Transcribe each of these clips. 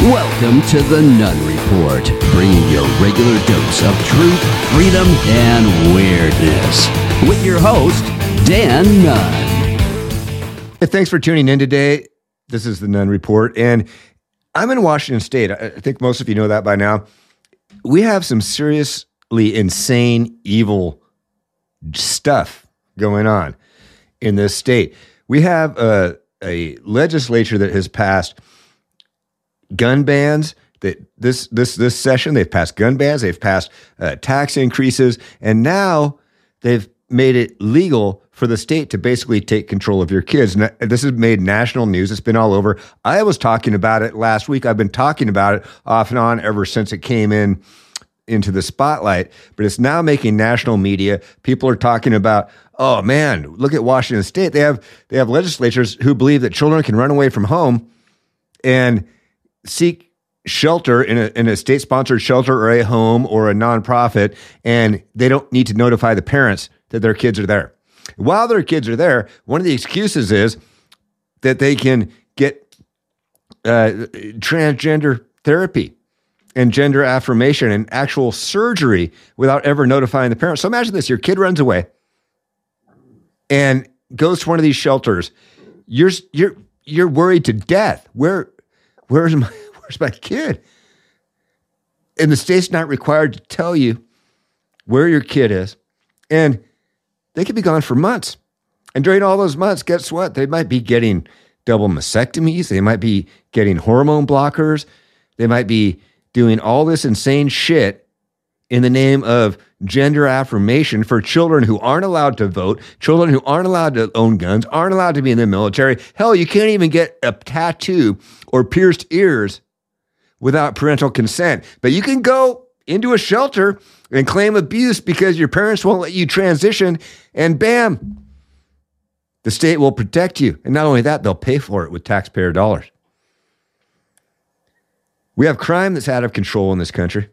Welcome to the Nunn Report, bringing your regular dose of truth, freedom, and weirdness. With your host, Dan Nunn. Hey, thanks for tuning in today. This is the Nunn Report, and I'm in Washington State. I think most of you know that by now. We have some seriously insane, evil stuff going on in this state. We have a, a legislature that has passed gun bans. That this this this session they've passed gun bans, they've passed uh, tax increases, and now they've made it legal for the state to basically take control of your kids. And this has made national news. It's been all over. I was talking about it last week. I've been talking about it off and on ever since it came in into the spotlight, but it's now making national media. People are talking about, oh man, look at Washington State. They have they have legislatures who believe that children can run away from home and seek shelter in a, in a state sponsored shelter or a home or a nonprofit, and they don't need to notify the parents that their kids are there. While their kids are there, one of the excuses is that they can get uh, transgender therapy and gender affirmation and actual surgery without ever notifying the parents. So imagine this your kid runs away and goes to one of these shelters. You're, you're, you're worried to death. Where, where's my, where's my kid? And the state's not required to tell you where your kid is. And they could be gone for months. And during all those months, guess what? They might be getting double mastectomies. They might be getting hormone blockers. They might be doing all this insane shit in the name of gender affirmation for children who aren't allowed to vote, children who aren't allowed to own guns, aren't allowed to be in the military. Hell, you can't even get a tattoo or pierced ears without parental consent. But you can go into a shelter and claim abuse because your parents won't let you transition, and bam, the state will protect you. And not only that, they'll pay for it with taxpayer dollars. We have crime that's out of control in this country.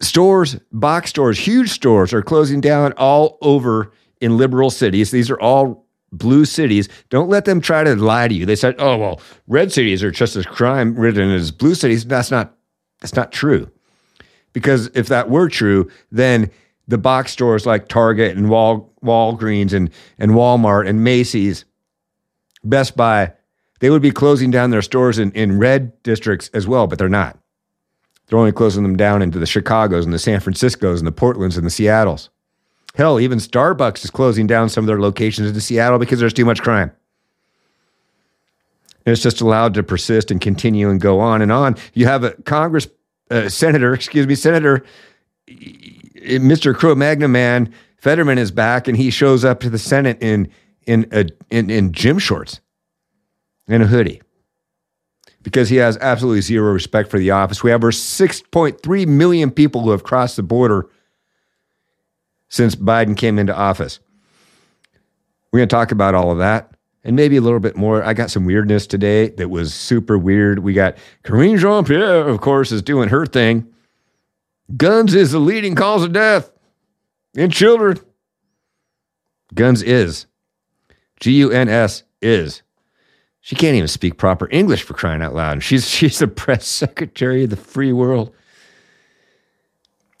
Stores, box stores, huge stores are closing down all over in liberal cities. These are all blue cities. Don't let them try to lie to you. They said, "Oh well, red cities are just as crime ridden as blue cities." That's not that's not true. Because if that were true, then the box stores like Target and Wal, Walgreens and, and Walmart and Macy's, Best Buy, they would be closing down their stores in, in red districts as well, but they're not. They're only closing them down into the Chicagos and the San Franciscos and the Portlands and the Seattles. Hell, even Starbucks is closing down some of their locations in Seattle because there's too much crime. And it's just allowed to persist and continue and go on and on. You have a Congress uh, Senator, excuse me, Senator Mr. Cro-Magnon man Fetterman is back, and he shows up to the Senate in in a, in, in gym shorts and a hoodie because he has absolutely zero respect for the office. We have over 6.3 million people who have crossed the border since Biden came into office. We're going to talk about all of that and maybe a little bit more. I got some weirdness today that was super weird. We got Karine Jean Pierre, of course, is doing her thing. Guns is the leading cause of death in children. Guns is. G U N S is. She can't even speak proper English for crying out loud. She's she's the press secretary of the free world.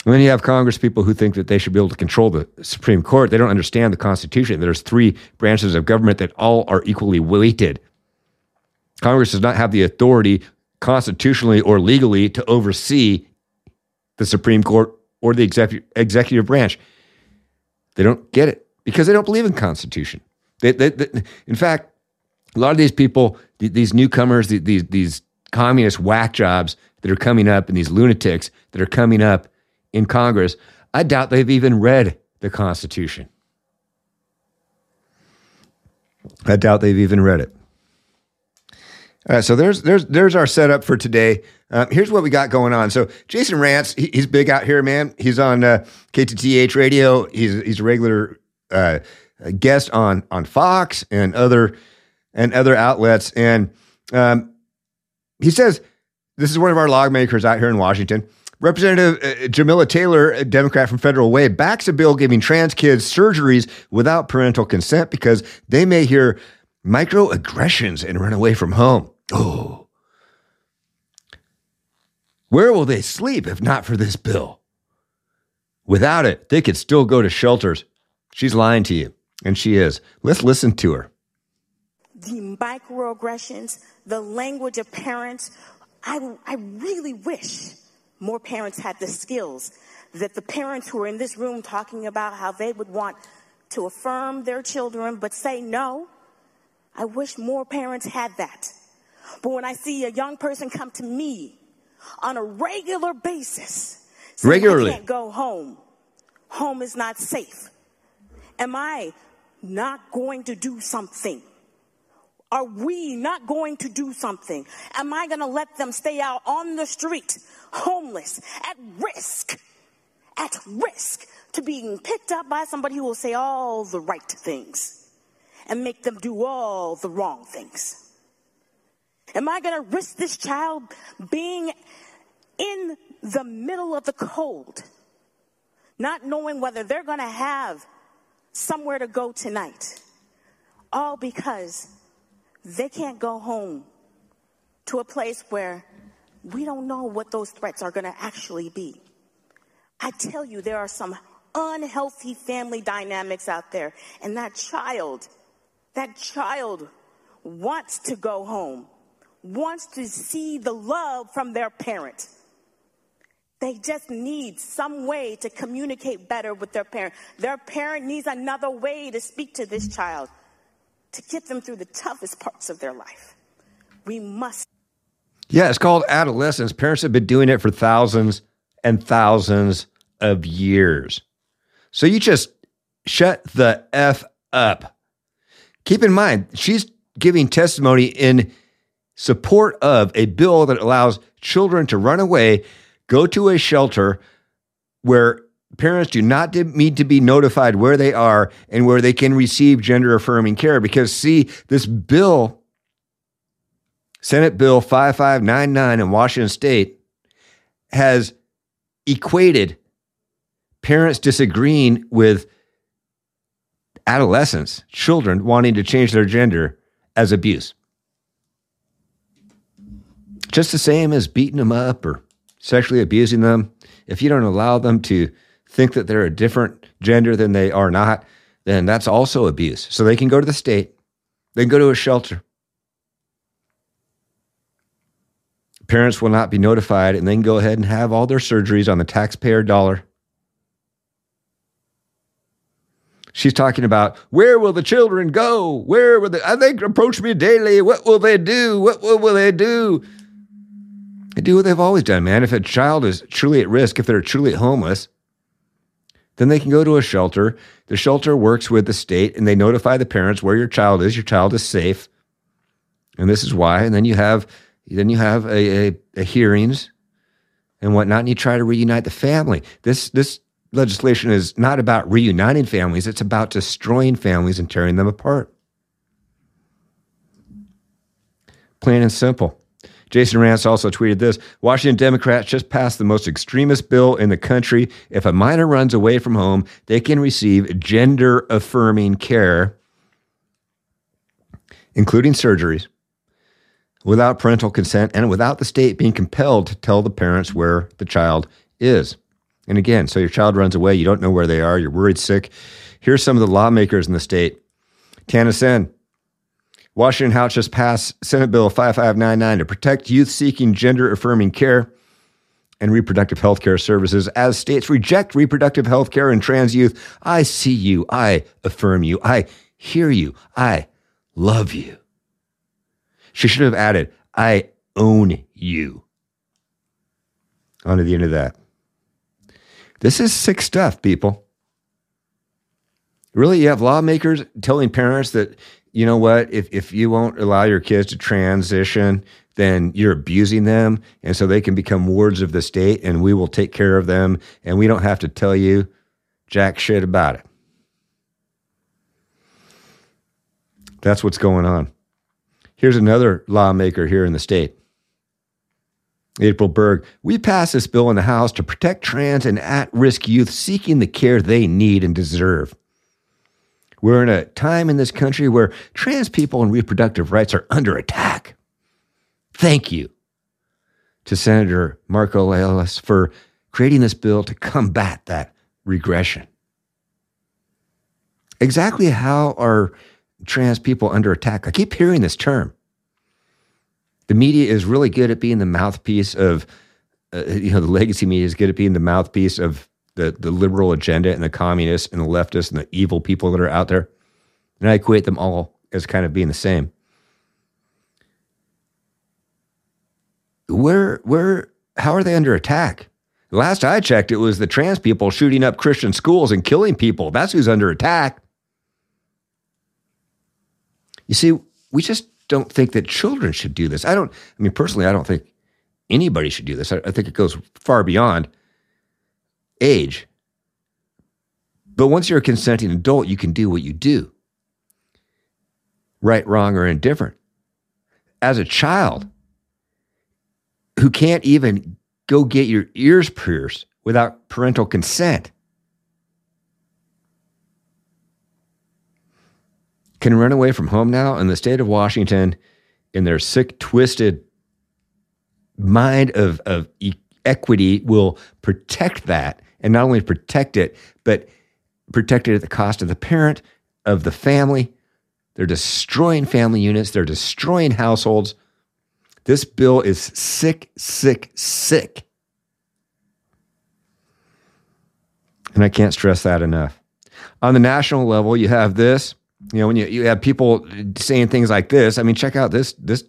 And then you have Congress people who think that they should be able to control the Supreme Court. They don't understand the Constitution. There's three branches of government that all are equally weighted. Congress does not have the authority constitutionally or legally to oversee the Supreme Court or the executive, executive branch. They don't get it because they don't believe in Constitution. They, they, they, in fact, a lot of these people, these newcomers, these, these communist whack jobs that are coming up and these lunatics that are coming up in Congress, I doubt they've even read the Constitution. I doubt they've even read it. All right, so there's there's there's our setup for today. Um, here's what we got going on. So Jason Rantz, he, he's big out here, man. He's on uh, KTTH radio. He's he's a regular uh, guest on on Fox and other and other outlets. And um, he says this is one of our lawmakers out here in Washington. Representative uh, Jamila Taylor, a Democrat from Federal Way, backs a bill giving trans kids surgeries without parental consent because they may hear microaggressions and run away from home. Oh, Where will they sleep if not for this bill? Without it, they could still go to shelters. She's lying to you, and she is. Let's listen to her. The microaggressions, the language of parents. I, I really wish more parents had the skills that the parents who are in this room talking about how they would want to affirm their children but say no. I wish more parents had that. But when I see a young person come to me on a regular basis, saying, regularly I can't go home. Home is not safe. Am I not going to do something? Are we not going to do something? Am I going to let them stay out on the street, homeless, at risk, at risk to being picked up by somebody who will say all the right things and make them do all the wrong things? Am I going to risk this child being in the middle of the cold, not knowing whether they're going to have somewhere to go tonight? All because they can't go home to a place where we don't know what those threats are going to actually be. I tell you, there are some unhealthy family dynamics out there, and that child, that child wants to go home, wants to see the love from their parent. They just need some way to communicate better with their parent. Their parent needs another way to speak to this child to get them through the toughest parts of their life. We must. Yeah, it's called adolescence. Parents have been doing it for thousands and thousands of years. So you just shut the F up. Keep in mind, she's giving testimony in support of a bill that allows children to run away, go to a shelter where parents do not need to be notified where they are and where they can receive gender affirming care. Because, see, this bill, Senate Bill 5599 in Washington State, has equated parents disagreeing with adolescents, children wanting to change their gender as abuse. Just the same as beating them up or sexually abusing them. If you don't allow them to think that they're a different gender than they are not, then that's also abuse. So they can go to the state, they can go to a shelter. Parents will not be notified and they can go ahead and have all their surgeries on the taxpayer dollar. She's talking about where will the children go? Where will they? They approach me daily. What will they do? What, what will they do? They do what they've always done, man. If a child is truly at risk, if they're truly homeless, then they can go to a shelter. The shelter works with the state and they notify the parents where your child is. Your child is safe. And this is why. And then you have then you have a, a, a hearings and whatnot, and you try to reunite the family. This this legislation is not about reuniting families, it's about destroying families and tearing them apart. Plain and simple. Jason Rantz also tweeted this Washington Democrats just passed the most extremist bill in the country. If a minor runs away from home, they can receive gender affirming care, including surgeries, without parental consent and without the state being compelled to tell the parents where the child is. And again, so your child runs away, you don't know where they are, you're worried sick. Here's some of the lawmakers in the state. Tana Senn, Washington House just passed Senate Bill 5599 to protect youth seeking gender affirming care and reproductive health care services as states reject reproductive health care and trans youth. I see you. I affirm you. I hear you. I love you. She should have added, I own you. On to the end of that. This is sick stuff, people. Really, you have lawmakers telling parents that, you know what, if, if you won't allow your kids to transition, then you're abusing them. And so they can become wards of the state and we will take care of them. And we don't have to tell you jack shit about it. That's what's going on. Here's another lawmaker here in the state. April Berg, we passed this bill in the House to protect trans and at risk youth seeking the care they need and deserve. We're in a time in this country where trans people and reproductive rights are under attack. Thank you to Senator Marko Liias for creating this bill to combat that regression. Exactly how are trans people under attack? I keep hearing this term. The media is really good at being the mouthpiece of, uh, you know, the legacy media is good at being the mouthpiece of the, the liberal agenda and the communists and the leftists and the evil people that are out there. And I equate them all as kind of being the same. Where, where, how are they under attack? Last I checked, it was the trans people shooting up Christian schools and killing people. That's who's under attack. You see, we just don't think that children should do this. I don't, I mean, personally, I don't think anybody should do this. I, I think it goes far beyond age. But once you're a consenting adult, you can do what you do right, wrong, or indifferent. As a child who can't even go get your ears pierced without parental consent can run away from home now in the state of Washington in their sick, twisted mind of, of equity will protect that and not only protect it, but protect it at the cost of the parent, of the family. They're destroying family units, they're destroying households. This bill is sick, sick, sick. And I can't stress that enough. On the national level, you have this. You know, when you, you have people saying things like this, I mean, check out this this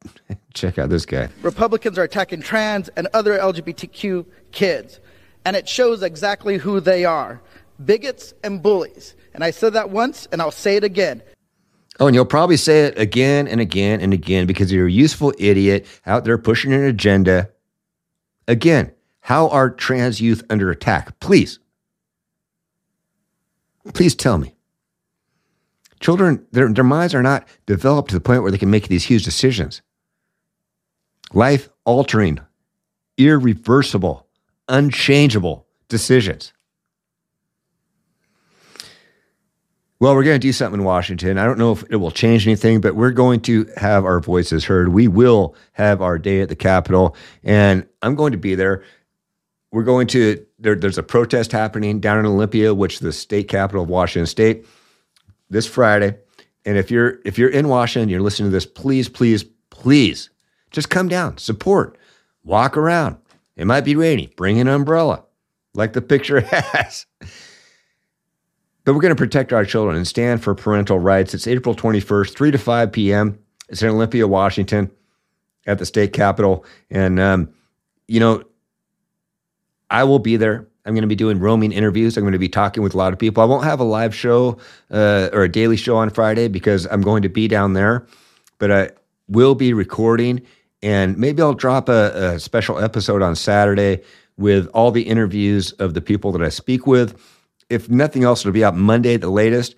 check out this guy. Republicans are attacking trans and other LGBTQ kids and it shows exactly who they are bigots and bullies. And I said that once, and I'll say it again. Oh, and you'll probably say it again and again and again because you're a useful idiot out there pushing an agenda. Again, how are trans youth under attack? Please. Please tell me. Children, their, their minds are not developed to the point where they can make these huge decisions. Life altering, irreversible unchangeable decisions. Well, we're going to do something in Washington. I don't know if it will change anything, but we're going to have our voices heard. We will have our day at the Capitol, and I'm going to be there. We're going to, there, there's a protest happening down in Olympia, which is the state capital of Washington State, this Friday. And if you're if you're in Washington, you're listening to this, please, please, please, just come down, support, walk around, it might be rainy. Bring an umbrella, like the picture has. but we're going to protect our children and stand for parental rights. It's April 21st, 3 to 5 p.m. It's in Olympia, Washington, at the state capitol. And, um, you know, I will be there. I'm going to be doing roaming interviews. I'm going to be talking with a lot of people. I won't have a live show uh, or a daily show on Friday because I'm going to be down there, but I will be recording and maybe I'll drop a, a, special episode on Saturday with all the interviews of the people that I speak with. If nothing else, it'll be out Monday at the latest.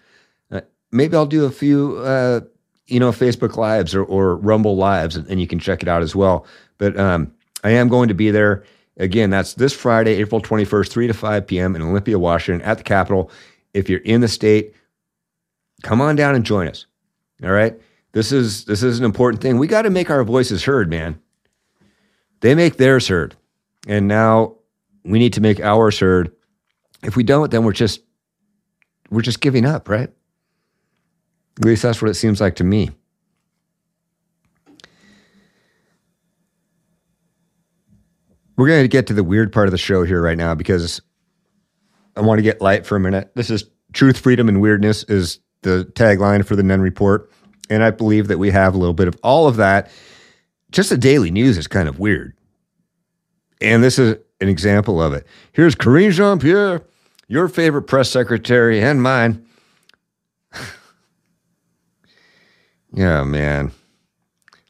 Uh, maybe I'll do a few, uh, you know, Facebook Lives or, or Rumble Lives, and, and, you can check it out as well. But um, I am going to be there. Again, that's this Friday, April 21st, 3 to 5 p.m. in Olympia, Washington at the Capitol. If you're in the state, come on down and join us. All right. This is this is an important thing. We got to make our voices heard, man. They make theirs heard. And now we need to make ours heard. If we don't, then we're just we're just giving up, right? At least that's what it seems like to me. We're going to get to the weird part of the show here right now because I want to get light for a minute. This is Truth, Freedom, and Weirdness is the tagline for the Nunn Report. And I believe that we have a little bit of all of that. Just the daily news is kind of weird. And this is an example of it. Here's Karine Jean Pierre, your favorite press secretary and mine. yeah, man.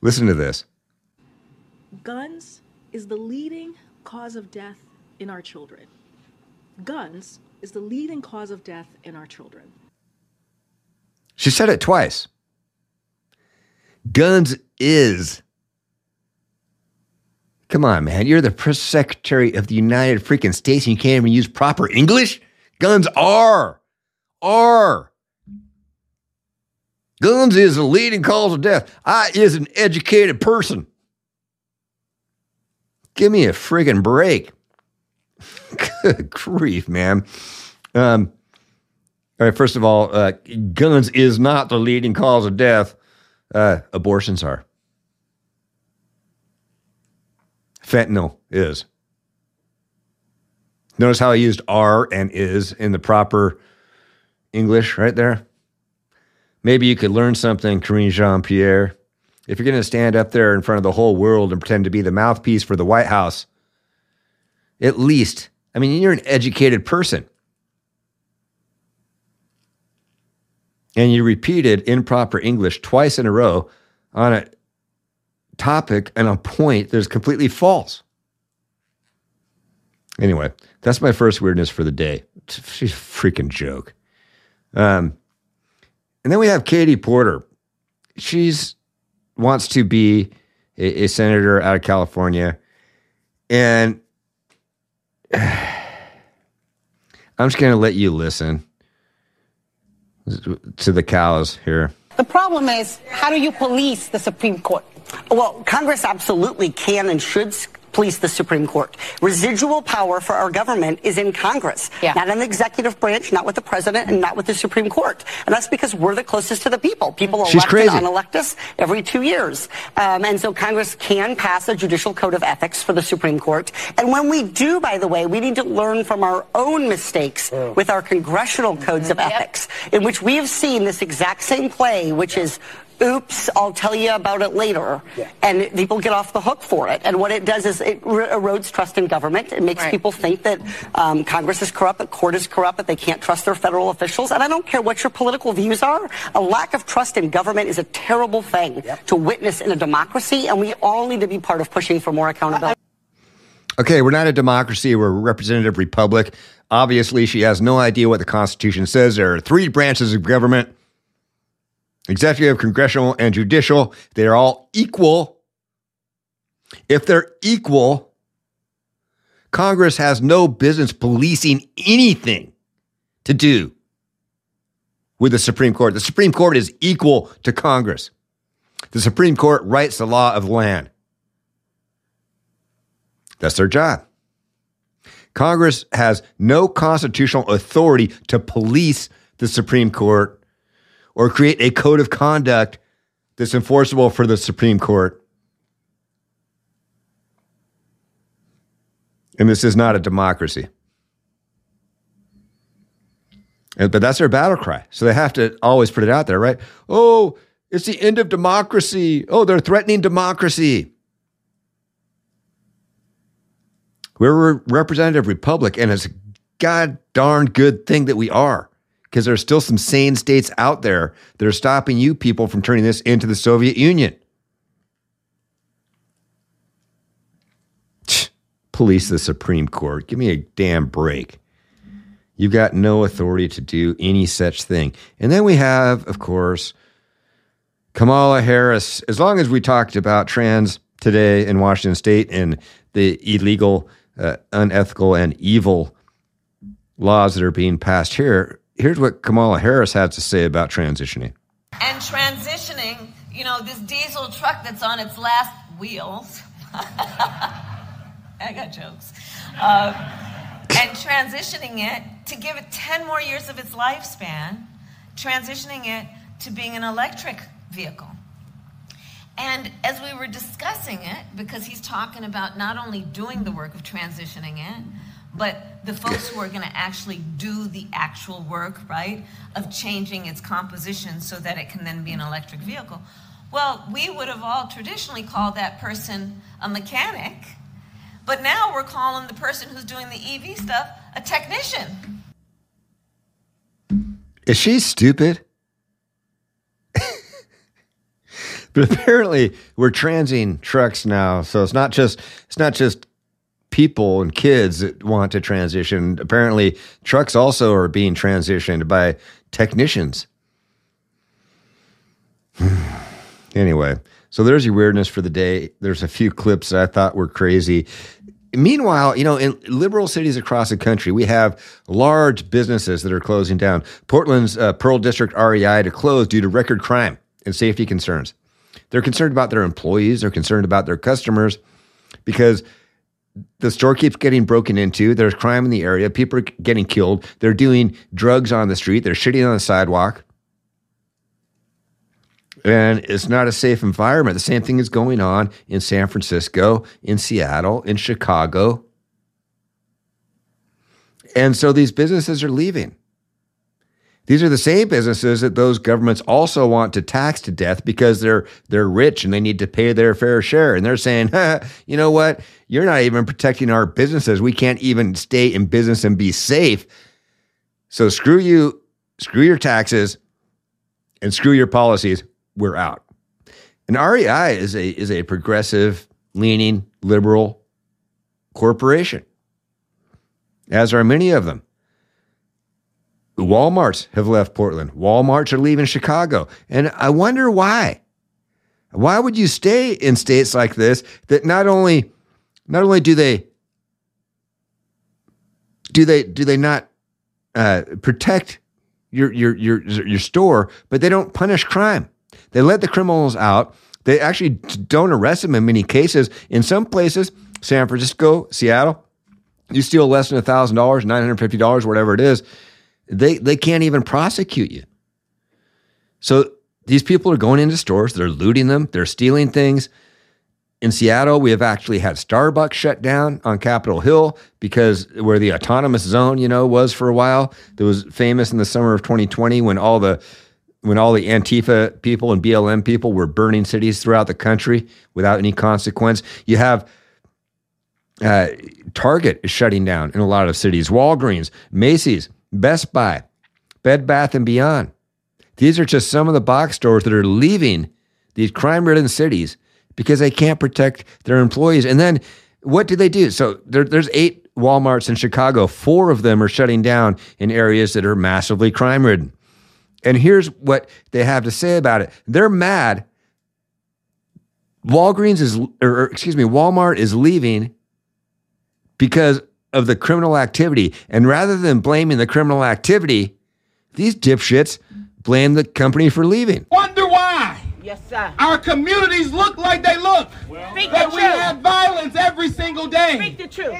Listen to this. Guns is the leading cause of death in our children. Guns is the leading cause of death in our children. She said it twice. Guns is. Come on, man. You're the press secretary of the United freaking States and you can't even use proper English? Guns are. Are. Guns is the leading cause of death. I is an educated person. Give me a friggin' break. Good grief, man. Um, all right, first of all, uh, guns is not the leading cause of death. Uh, abortions are. Fentanyl is. Notice how I used are and is in the proper English right there? Maybe you could learn something, Karine Jean Pierre. If you're going to stand up there in front of the whole world and pretend to be the mouthpiece for the White House, at least, I mean, you're an educated person. And you repeated improper English twice in a row on a topic and a point that is completely false. Anyway, that's my first weirdness for the day. She's a freaking joke. Um, and then we have Katie Porter. She's wants to be a, a senator out of California, and I'm just going to let you listen to the cows here. The problem is, how do you police the Supreme Court? Well, Congress absolutely can and should police the Supreme Court. Residual power for our government is in Congress, yeah. not in the executive branch, not with the president, and not with the Supreme Court. And that's because we're the closest to the people. People She's elect crazy. and unelect us every two years. Um, and so Congress can pass a judicial code of ethics for the Supreme Court. And when we do, by the way, we need to learn from our own mistakes mm. with our congressional codes mm-hmm. of ethics, yep. in which we have seen this exact same play, which is oops, I'll tell you about it later. Yeah. And people get off the hook for it. And what it does is it erodes trust in government. It makes right. people think that um, Congress is corrupt, that court is corrupt, that they can't trust their federal officials. And I don't care what your political views are. A lack of trust in government is a terrible thing yep. to witness in a democracy. And we all need to be part of pushing for more accountability. Okay, we're not a democracy. We're a representative republic. Obviously, she has no idea what the Constitution says. There are three branches of government executive, congressional, and judicial, they're all equal. If they're equal, Congress has no business policing anything to do with the Supreme Court. The Supreme Court is equal to Congress. The Supreme Court writes the law of the land. That's their job. Congress has no constitutional authority to police the Supreme Court or create a code of conduct that's enforceable for the Supreme Court. And this is not a democracy. But that's their battle cry. So they have to always put it out there, right? Oh, it's the end of democracy. Oh, they're threatening democracy. We're a representative republic, and it's a god darn good thing that we are because there's still some sane states out there that are stopping you people from turning this into the Soviet Union. Police the Supreme Court. Give me a damn break. You've got no authority to do any such thing. And then we have, of course, Kamala Harris. As long as we talked about trans today in Washington state and the illegal, uh, unethical, and evil laws that are being passed here, here's what Kamala Harris has to say about transitioning. And transitioning, you know, this diesel truck that's on its last wheels. I got jokes. Uh, and transitioning it to give it 10 more years of its lifespan, transitioning it to being an electric vehicle. And as we were discussing it, because he's talking about not only doing the work of transitioning it, but the folks who are going to actually do the actual work, right, of changing its composition so that it can then be an electric vehicle. Well, we would have all traditionally called that person a mechanic, but now we're calling the person who's doing the EV stuff a technician. Is she stupid? but apparently we're transing trucks now, so it's not just it's not just people and kids that want to transition. Apparently, trucks also are being transitioned by technicians. anyway, so there's your weirdness for the day. There's a few clips that I thought were crazy. Meanwhile, you know, in liberal cities across the country, we have large businesses that are closing down. Portland's uh, Pearl District REI to close due to record crime and safety concerns. They're concerned about their employees, they're concerned about their customers because the store keeps getting broken into. There's crime in the area. People are getting killed. They're doing drugs on the street. They're shitting on the sidewalk. And it's not a safe environment. The same thing is going on in San Francisco, in Seattle, in Chicago. And so these businesses are leaving. These are the same businesses that those governments also want to tax to death because they're they're rich and they need to pay their fair share. And they're saying, you know what? You're not even protecting our businesses. We can't even stay in business and be safe. So screw you, screw your taxes, and screw your policies. We're out. And REI is a is a progressive, leaning, liberal corporation, as are many of them. The Walmarts have left Portland. Walmarts are leaving Chicago. And I wonder why. Why would you stay in states like this that not only not only do they do they do they not uh, protect your your your your store, but they don't punish crime. They let the criminals out. They actually don't arrest them in many cases. In some places, San Francisco, Seattle, you steal less than thousand dollars, nine hundred fifty dollars, whatever it is they they can't even prosecute you. So these people are going into stores, they're looting them, they're stealing things. In Seattle, we have actually had Starbucks shut down on Capitol Hill because where the autonomous zone, you know, was for a while. That was famous in the summer of 2020 when all the when all the Antifa people and BLM people were burning cities throughout the country without any consequence. You have uh, Target is shutting down in a lot of cities, Walgreens, Macy's, Best Buy, Bed Bath and Beyond. These are just some of the box stores that are leaving these crime-ridden cities because they can't protect their employees. And then what do they do? So there, there's eight Walmarts in Chicago. Four of them are shutting down in areas that are massively crime-ridden. And here's what they have to say about it. They're mad. Walgreens is, or excuse me, Walmart is leaving because of the criminal activity. And rather than blaming the criminal activity, these dipshits blame the company for leaving. Yes, sir. Our communities look like they look. Well, Speak that the we truth. have violence every single day. Speak the truth.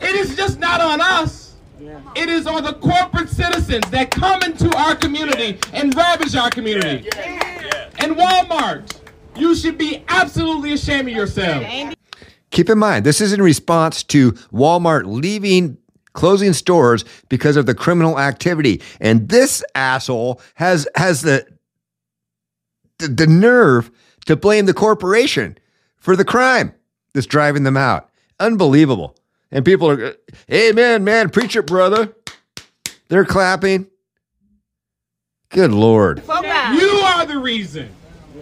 It is just not on us. Yeah. It is on the corporate citizens that come into our community and ravage our community. Yeah. And Walmart, you should be absolutely ashamed of yourself. Keep in mind, this is in response to Walmart leaving closing stores because of the criminal activity. And this asshole has has the the, the nerve to blame the corporation for the crime that's driving them out. Unbelievable. And people are, Amen, man, preach it, brother. They're clapping. Good Lord. You are the reason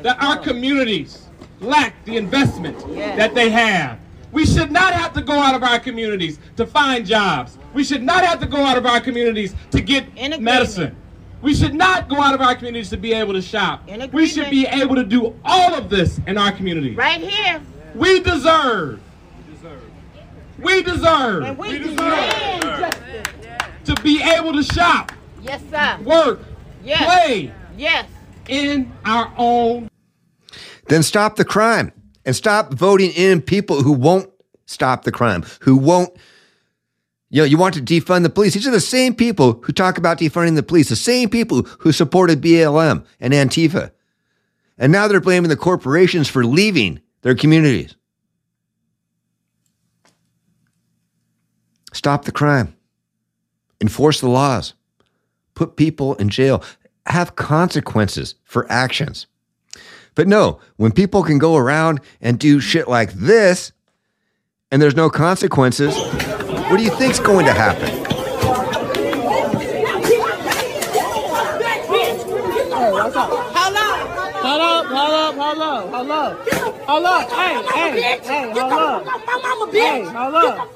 that our communities lack the investment that they have. We should not have to go out of our communities to find jobs. We should not have to go out of our communities to get medicine. We should not go out of our communities to be able to shop. We should be able to do all of this in our community. Right here. We deserve. We deserve. And we, deserve, to be able to shop. Yes, sir. Work. Yes. Play. Yes. In our own. Then stop the crime and stop voting in people who won't stop the crime, who won't. You know, you want to defund the police. These are the same people who talk about defunding the police, the same people who supported BLM and Antifa. And now they're blaming the corporations for leaving their communities. Stop the crime. Enforce the laws. Put people in jail. Have consequences for actions. But no, when people can go around and do shit like this and there's no consequences, what do you think's going to happen? Hold up, hold up, hold up, hold up. Hold up, hey, hey, hey, hold up. Hey, hold up.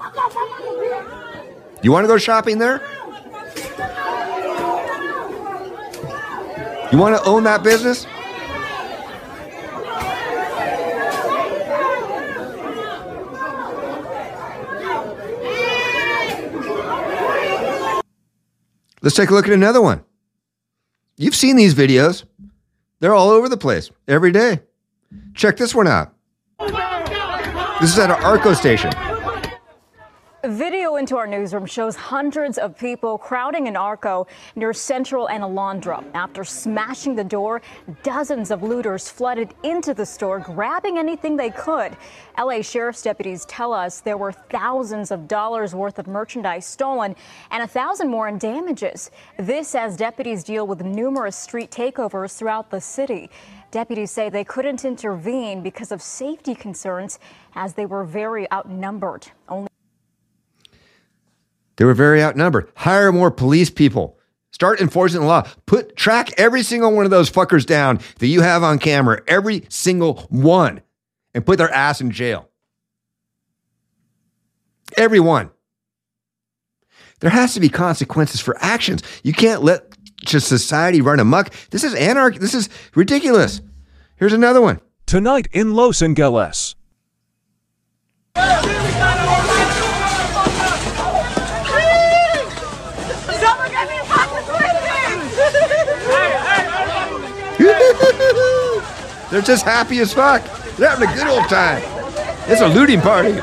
You want to go shopping there? You want to own that business? Let's take a look at another one. You've seen these videos. They're all over the place every day. Check this one out. This is at an Arco station. Video into our newsroom shows hundreds of people crowding an Arco near Central and Alondra. After smashing the door, dozens of looters flooded into the store, grabbing anything they could. LA Sheriff's deputies tell us there were thousands of dollars worth of merchandise stolen and a thousand more in damages. This as deputies deal with numerous street takeovers throughout the city. Deputies say they couldn't intervene because of safety concerns as they were very outnumbered. Only They were very outnumbered. Hire more police people. Start enforcing the law. Put track every single one of those fuckers down that you have on camera, every single one, and put their ass in jail. Everyone. There has to be consequences for actions. You can't let just society run amok. This is anarchy. This is ridiculous. Here's another one. Tonight in Los Angeles. They're just happy as fuck. They're having a good old time. It's a looting party.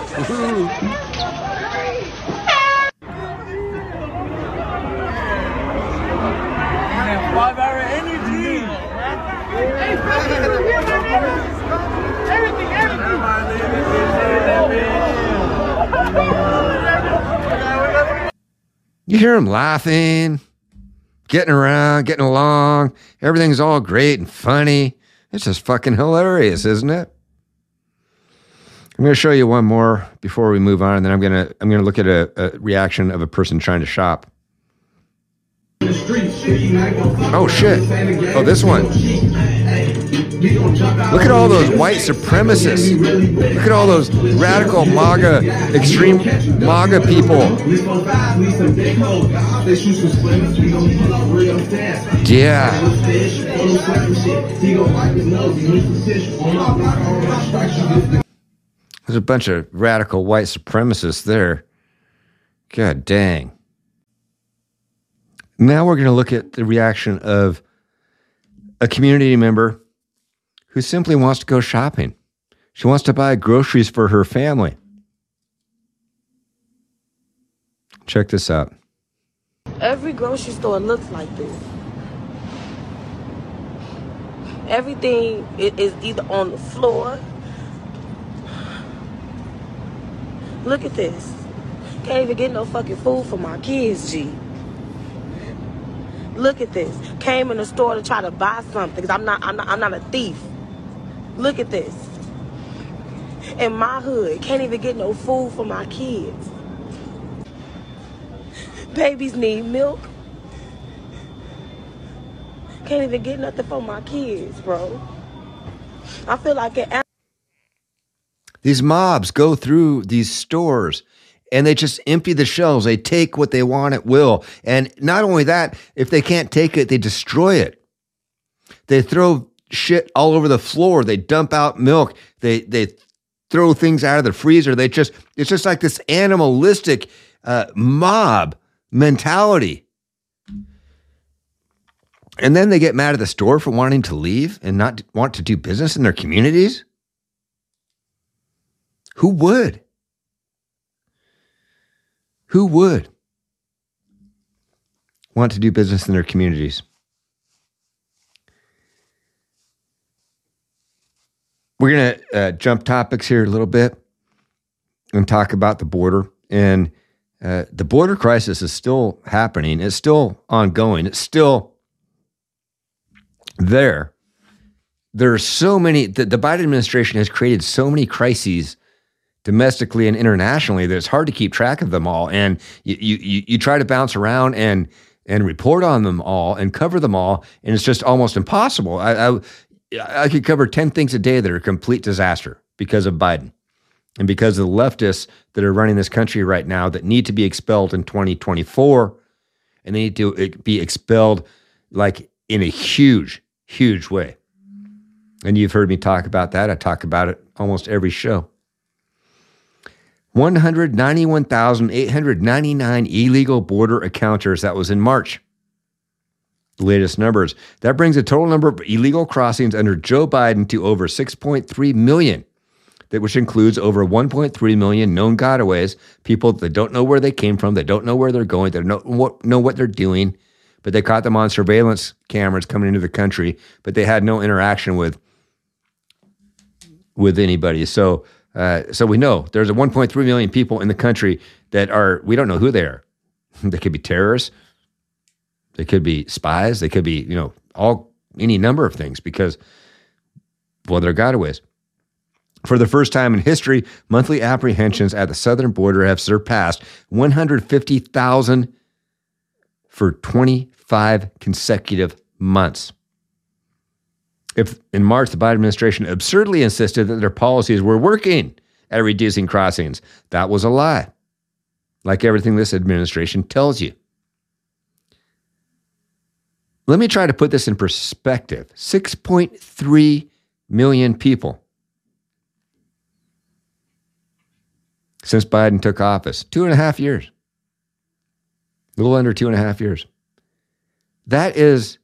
You hear them laughing, getting around, getting along. Everything's all great and funny. It's just fucking hilarious, isn't it? I'm going to show you one more before we move on, and then I'm going to I'm going to look at a, a reaction of a person trying to shop. Oh shit! Oh, this one. Look at all those white supremacists. Look at all those radical MAGA, extreme MAGA people. Yeah. There's a bunch of radical white supremacists there. God dang. Now we're going to look at the reaction of a community member who simply wants to go shopping. She wants to buy groceries for her family. Check this out. Every grocery store looks like this. Everything is either on the floor. Look at this. Can't even get no fucking food for my kids, G. Look at this. Came in the store to try to buy something because I'm not, I'm not, I'm not a thief. Look at this. In my hood, can't even get no food for my kids. Babies need milk. Can't even get nothing for my kids, bro. I feel like an These mobs go through these stores and they just empty the shelves. They take what they want at will. And not only that, if they can't take it, they destroy it. They throw shit all over the floor. They dump out milk. They they throw things out of the freezer. They just it's just like this animalistic uh, mob mentality. And then they get mad at the store for wanting to leave and not want to do business in their communities. Who would? Who would want to do business in their communities? We're going to uh, jump topics here a little bit and talk about the border. And uh, the border crisis is still happening, it's still ongoing, it's still there. There are so many, the, the Biden administration has created so many crises domestically and internationally that it's hard to keep track of them all. And you, you, you try to bounce around and, and report on them all and cover them all, and it's just almost impossible. I, I, I could cover 10 things a day that are complete disaster because of Biden and because of the leftists that are running this country right now that need to be expelled in 2024 and they need to eh, be expelled like in a huge, huge way. And you've heard me talk about that. I talk about it almost every show. 191,899 illegal border encounters. That was in March. The latest numbers. That brings the total number of illegal crossings under Joe Biden to over 6.3 million. that which includes over 1.3 million known gotaways, people that don't know where they came from, that don't know where they're going, that don't what, know what they're doing, but they caught them on surveillance cameras coming into the country, but they had no interaction with with anybody. So, uh, so we know there's a 1.3 million people in the country that are we don't know who they are. they could be terrorists, they could be spies, they could be you know all any number of things because well they're gotaways. For the first time in history, monthly apprehensions at the southern border have surpassed 150,000 for 25 consecutive months. If in March the Biden administration absurdly insisted that their policies were working at reducing crossings, that was a lie. Like everything this administration tells you. Let me try to put this in perspective 6.3 million people since Biden took office. Two and a half years. A little under two and a half years. That is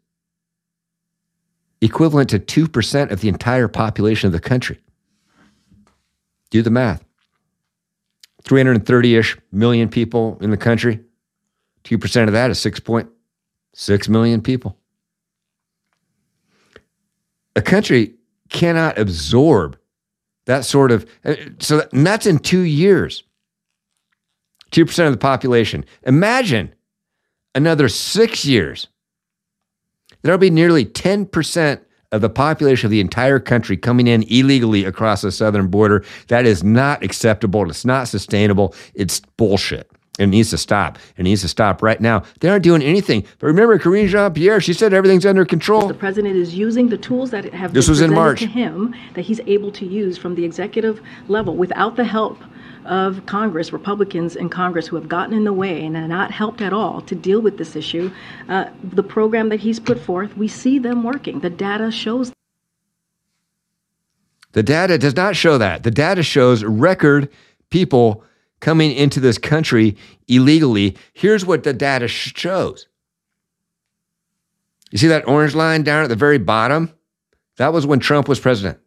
equivalent to 2% of the entire population of the country. Do the math 330 ish million people in the country. 2% of that is 6.6 million people. A country cannot absorb that sort of, uh, so that's in two years. 2% of the population. Imagine another six years. There'll be nearly 10% of the population of the entire country coming in illegally across the southern border. That is not acceptable. It's not sustainable. It's bullshit. It needs to stop. It needs to stop right now. They aren't doing anything. But remember, Karine Jean Pierre, she said everything's under control. The president is using the tools that have this been was in March. to him that he's able to use from the executive level without the help of Congress, Republicans in Congress who have gotten in the way and have not helped at all to deal with this issue. Uh, the program that he's put forth, we see them working. The data shows. The data does not show that. The data shows record people coming into this country illegally. Here's what the data shows. You see that orange line down at the very bottom? That was when Trump was president.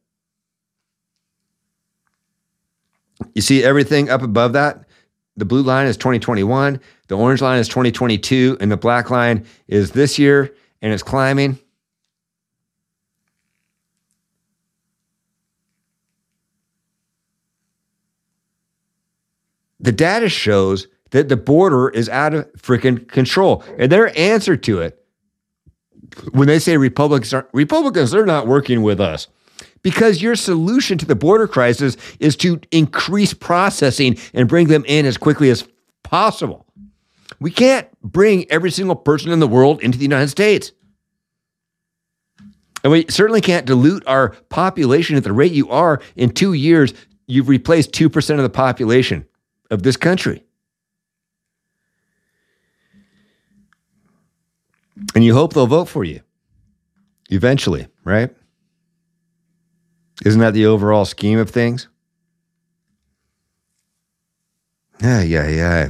You see everything up above that? The blue line is 2021, the orange line is 2022, and the black line is this year and it's climbing. The data shows that the border is out of freaking control. And their answer to it, when they say Republicans are Republicans, they're not working with us. Because your solution to the border crisis is to increase processing and bring them in as quickly as possible. We can't bring every single person in the world into the United States. And we certainly can't dilute our population at the rate you are. In two years, you've replaced 2% of the population of this country. And you hope they'll vote for you eventually, right? Isn't that the overall scheme of things? Yeah, yeah, yeah.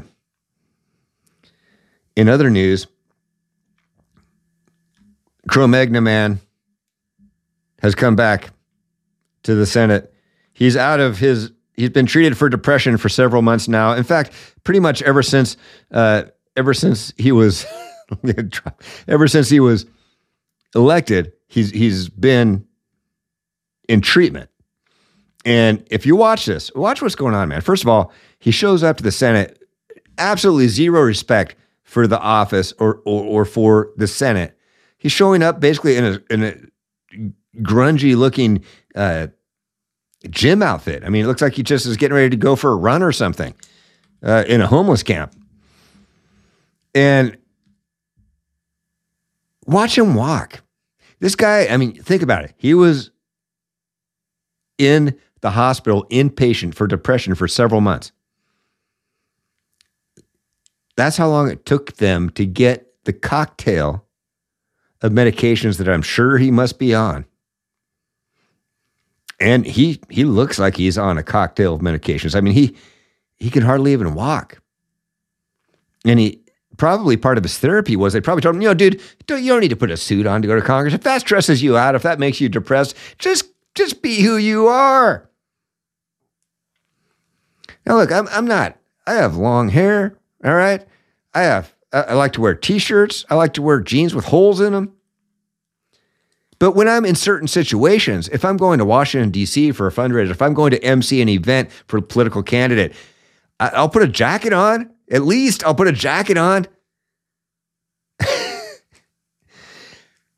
In other news, Cro man has come back to the Senate. He's out of his he's been treated for depression for several months now. In fact, pretty much ever since uh, ever since he was ever since he was elected, he's he's been in treatment. And if you watch this, watch what's going on, man. First of all, he shows up to the Senate, absolutely zero respect for the office or or, or for the Senate. He's showing up basically in a in a grungy looking uh, gym outfit. I mean, it looks like he just is getting ready to go for a run or something uh, in a homeless camp. And watch him walk. This guy, I mean, think about it. He was in the hospital, inpatient for depression for several months. That's how long it took them to get the cocktail of medications that I'm sure he must be on and he he looks like he's on a cocktail of medications. I mean, he he can hardly even walk. And he probably part of his therapy was they probably told him, you know, dude, don't, you don't need to put a suit on to go to Congress. If that stresses you out, if that makes you depressed, just just be who you are. Now, look, I'm, I'm not, I have long hair. All right. I have, I, I like to wear t shirts. I like to wear jeans with holes in them. But when I'm in certain situations, if I'm going to Washington, D.C. for a fundraiser, if I'm going to MC an event for a political candidate, I'll put a jacket on. At least I'll put a jacket on.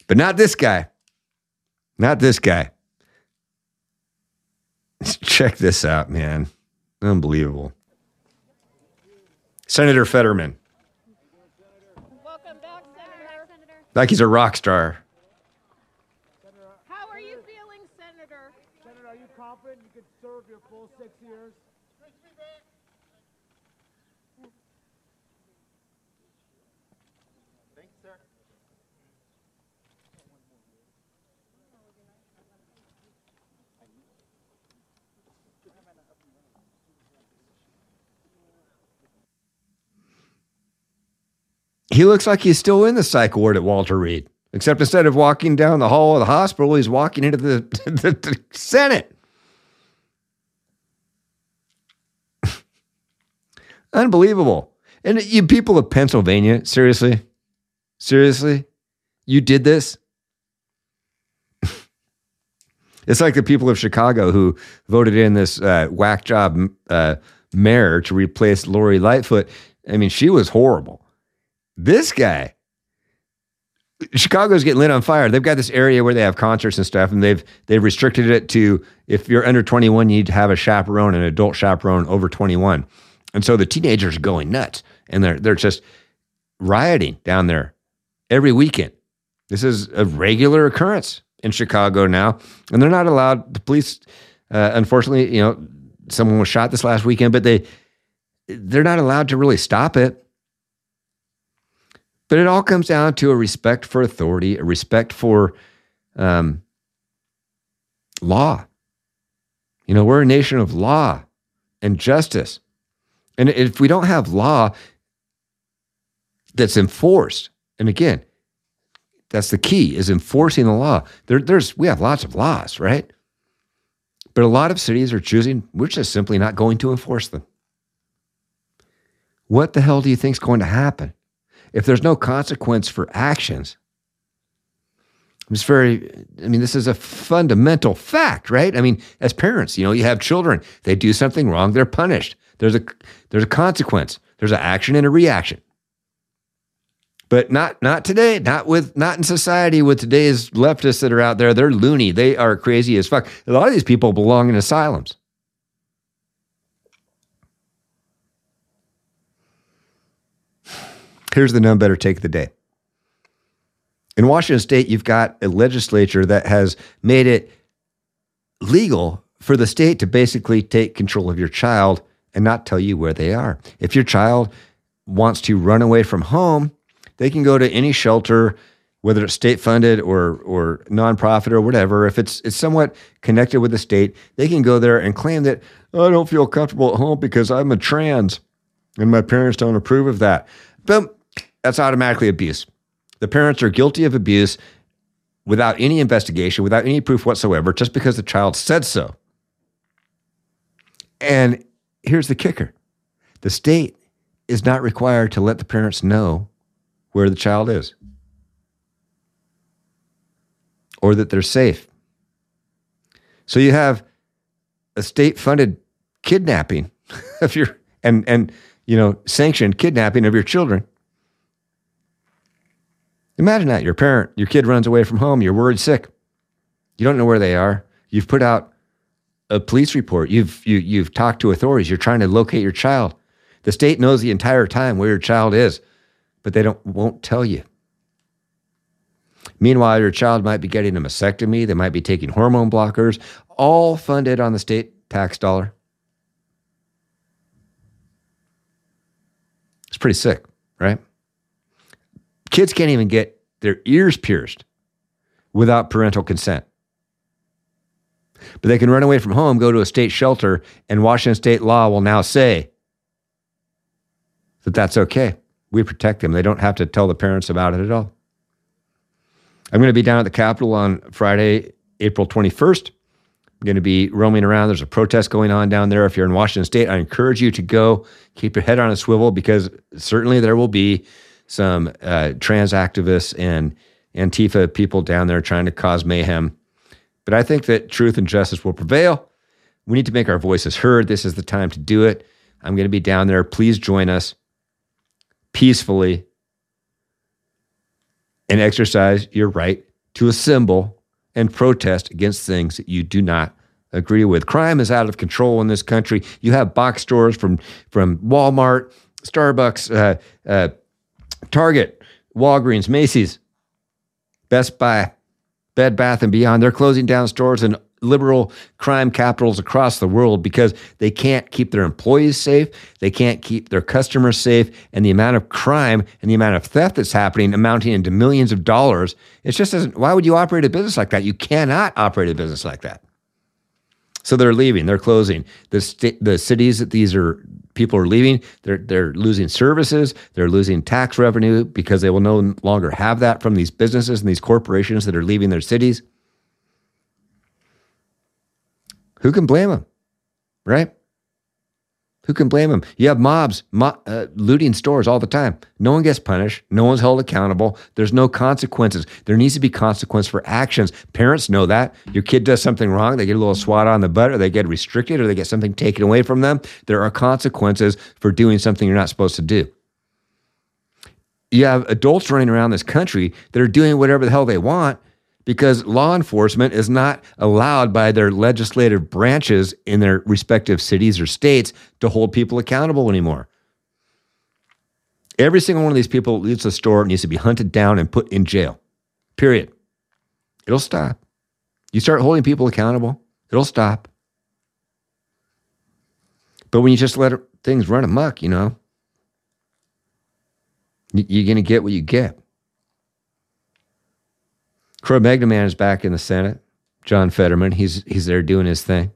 but not this guy. Not this guy. Check this out, man. Unbelievable. Senator Fetterman. Like he's a rock star. How are you feeling, Senator? Senator, are you confident you could serve your full six years? Thank you, sir. He looks like he's still in the psych ward at Walter Reed, except instead of walking down the hall of the hospital, he's walking into the, the, the Senate. Unbelievable. And you people of Pennsylvania, seriously? Seriously? You did this? it's like the people of Chicago who voted in this uh, whack job uh, mayor to replace Lori Lightfoot. I mean, she was horrible. This guy, Chicago's getting lit on fire. They've got this area where they have concerts and stuff, and they've they've restricted it to if you're under 21, you need to have a chaperone, an adult chaperone over 21. And so the teenagers are going nuts, and they're they're just rioting down there every weekend. This is a regular occurrence in Chicago now, and they're not allowed. The police, uh, unfortunately, you know, someone was shot this last weekend, but they they're not allowed to really stop it. But it all comes down to a respect for authority, a respect for um, law. You know, we're a nation of law and justice. And if we don't have law that's enforced, and again, that's the key is enforcing the law. There, there's we have lots of laws, right? But a lot of cities are choosing, we're just simply not going to enforce them. What the hell do you think is going to happen if there's no consequence for actions? It's very, I mean, this is a fundamental fact, right? I mean, as parents, you know, you have children, they do something wrong, they're punished. There's a there's a consequence. There's an action and a reaction. But not not today, not with not in society with today's leftists that are out there. They're loony. They are crazy as fuck. A lot of these people belong in asylums. Here's the none better take of the day. In Washington state, you've got a legislature that has made it legal for the state to basically take control of your child and not tell you where they are. If your child wants to run away from home, they can go to any shelter, whether it's state funded or or nonprofit or whatever. If it's it's somewhat connected with the state, they can go there and claim that oh, I don't feel comfortable at home because I'm a trans and my parents don't approve of that. Boom, that's automatically abuse. The parents are guilty of abuse without any investigation, without any proof whatsoever, just because the child said so. And here's the kicker the state is not required to let the parents know where the child is or that they're safe. So you have a state funded kidnapping of your and and you know sanctioned kidnapping of your children. Imagine that your parent, your kid runs away from home, you're worried sick. You don't know where they are. You've put out a police report. You've you, you've talked to authorities. You're trying to locate your child. The state knows the entire time where your child is, but they don't won't tell you. Meanwhile, your child might be getting a mastectomy. They might be taking hormone blockers, all funded on the state tax dollar. It's pretty sick, right? Kids can't even get their ears pierced without parental consent. But they can run away from home, go to a state shelter, and Washington state law will now say that that's okay. We protect them. They don't have to tell the parents about it at all. I'm going to be down at the Capitol on Friday, April 21st I'm going to be roaming around. There's a protest going on down there. If you're in Washington State, I encourage you to go. Keep your head on a swivel because certainly there will be some uh, trans activists and Antifa people down there trying to cause mayhem. But I think that truth and justice will prevail. We need to make our voices heard. This is the time to do it. I'm going to be down there. Please join us peacefully and exercise your right to assemble and protest against things that you do not agree with. Crime is out of control in this country. You have box stores from from Walmart, Starbucks, uh, uh, Target, Walgreens, Macy's, Best Buy, Bed Bath and Beyond. They're closing down stores in liberal crime capitals across the world because they can't keep their employees safe, they can't keep their customers safe, and the amount of crime and the amount of theft that's happening amounting into millions of dollars. It just doesn't. Why would you operate a business like that? You cannot operate a business like that. So they're leaving, they're closing. The st- the cities that these are people are leaving, they're they're losing services, they're losing tax revenue because they will no longer have that from these businesses and these corporations that are leaving their cities. Who can blame them? Right? Who can blame them? You have mobs mo- uh, looting stores all the time. No one gets punished. No one's held accountable. There's no consequences. There needs to be consequence for actions. Parents know that. Your kid does something wrong, they get a little swat on the butt, or they get restricted, or they get something taken away from them. There are consequences for doing something you're not supposed to do. You have adults running around this country that are doing whatever the hell they want because law enforcement is not allowed by their legislative branches in their respective cities or states to hold people accountable anymore. Every single one of these people that leaves the store needs to be hunted down and put in jail. Period. It'll stop. You start holding people accountable, it'll stop. But when you just let things run amok, you know, you're going to get what you get. Cro Magnon is back in the Senate. John Fetterman, he's he's there doing his thing,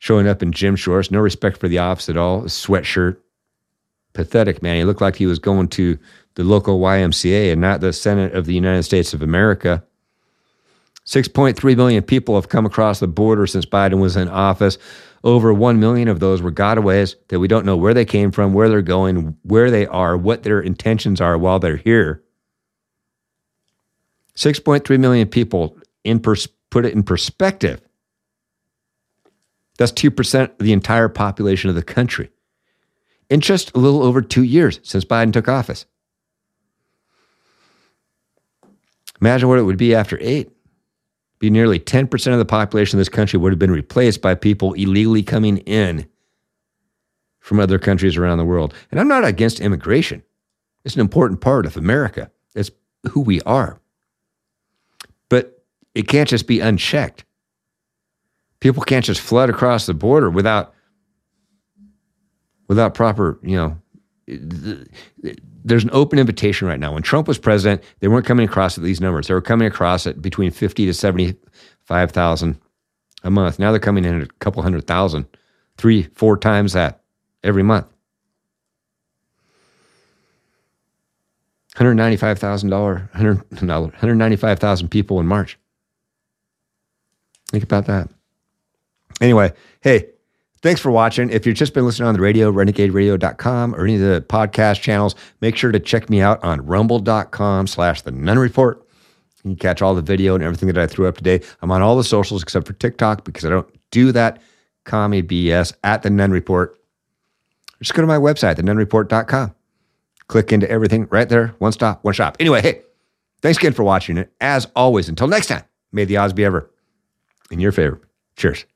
showing up in gym shorts, no respect for the office at all, a sweatshirt. Pathetic, man. He looked like he was going to the local YMCA and not the Senate of the United States of America. 6.3 million people have come across the border since Biden was in office. Over 1 million of those were gotaways that we don't know where they came from, where they're going, where they are, what their intentions are while they're here. 6.3 million people in pers- put it in perspective. That's 2% of the entire population of the country in just a little over two years since Biden took office. Imagine what it would be after eight. Be nearly 10% of the population of this country would have been replaced by people illegally coming in from other countries around the world. And I'm not against immigration. It's an important part of America. It's who we are. It can't just be unchecked. People can't just flood across the border without without proper, you know, there's an open invitation right now. When Trump was president, they weren't coming across at these numbers. They were coming across at between 50 to 75,000 a month. Now they're coming in at a couple hundred thousand, three, four times that every month. $195,000, 195,000 people in March. Think about that. Anyway, hey, thanks for watching. If you've just been listening on the radio, renegaderadio.com or any of the podcast channels, make sure to check me out on rumble.com slash the Nunn Report. You can catch all the video and everything that I threw up today. I'm on all the socials except for TikTok because I don't do that commie BS at the Nunn Report. Just go to my website, thenunnreport.com. Click into everything right there. One stop, one shop. Anyway, hey, thanks again for watching it. As always, until next time, may the odds be ever in your favor. Cheers.